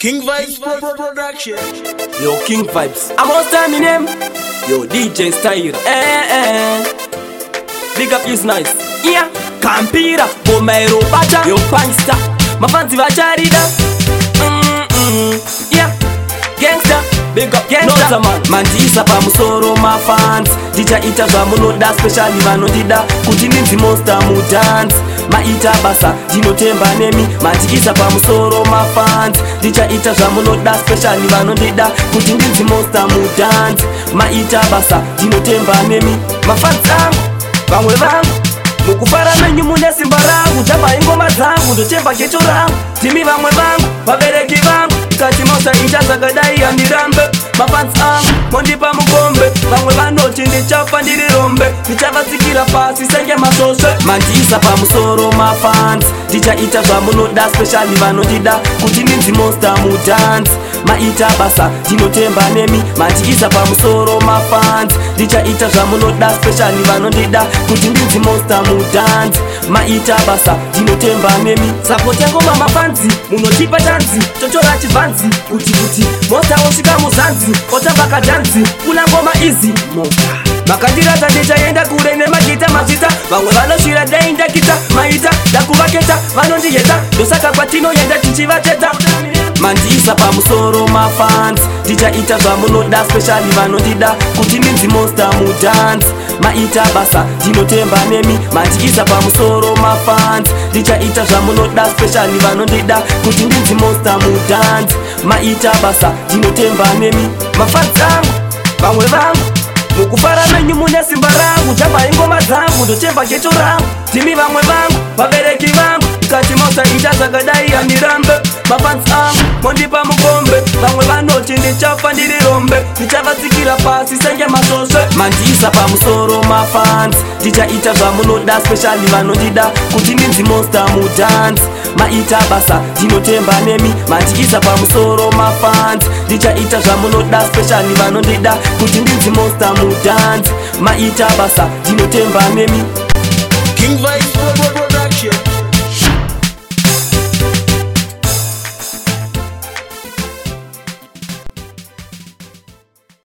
King Vibes Pro Production. Yo, King Vibes. I'm on time in him. Yo, DJ Style. Eh, eh, eh. Big up is nice. Yeah. Kampira. Bomero Bacha. Yo, Pangsta. My fancy Bacha Rida. Mm, mm, mm, yeah. Gangsta. Big up, Gangsta. man. Mandisa pa musoro ma fans. DJ Ita zwa muno da specially vanodida. Kujini zi monster mu dance maita basa ndinotemba nemi matikisa pamusoro mafans ndichaita zvamunoda speciali vanondida kuti ndinzi mosta mudanzi maita basa ndinotemba nemi mafans angu vamwe vangu mukufara menyu mune simba rangu dzabaingoma dzangu ndotemba kecho rangu ndimi vamwe vangu vabereki vangu kati mosta ita zvakadai handirambe mafans angu mondipa vakabatsikira pasi senge masvosve mandiisa pamusoro mafans tichaita zvamunoda speciali vanodida kuti ninzi monster mudhanzi maita basa tinotemba nemi mandiisa pamusoro mafans ndichaita zvamunoda speciali vanondida kuti ndinzi monster mudhanzi maita basa tinotemba nemi sapoti yako mamafanzi munotipa tanzi totora chivhanzi kuti kuti mota wosvika muzanzi otavakadhanzi kuna ngoma izi mota makandirata ndichaenda kure nemagita mazita vamwe vanosvira dai ndakita maita ndakuvaketa vanondiyeta ndosaka kwatinoenda tichivatedza mandiisa pamusoro mafans ndichaita zvamunoda speciali vanondida kuti ndinzi mosta mudhanzi maita basa ndinotemba nemi mandiisa pamusoro mafans ndichaita zvamunoda speciali vanondida kuti ndinzi mosta mudhanzi maita basa ndinotemba nemi mafans angu vamwe vangu mukufara menyu munya simba rangu chabai ngoma dzangu ndochemba gecho rangu timi vamwe vangu vabereki vangu kati mausaita zvakadai handirambe mafansi angu mondipa mukombe vamwe vanoti ndichafa ndiri rombe ndichavatsikira pasi senge masvosve mandiisa pamusoro mafansi ndichaita zvamunoda speciali vanondida kuti ndinzi mosta mudhansi maita basa ndinotemba nemi matyisa pamusoro mafanzi ndichaita zvamunoda speciali vanondida kuti ndinzi mosta mudanzi maita basa ndinotemba nemi King Vice.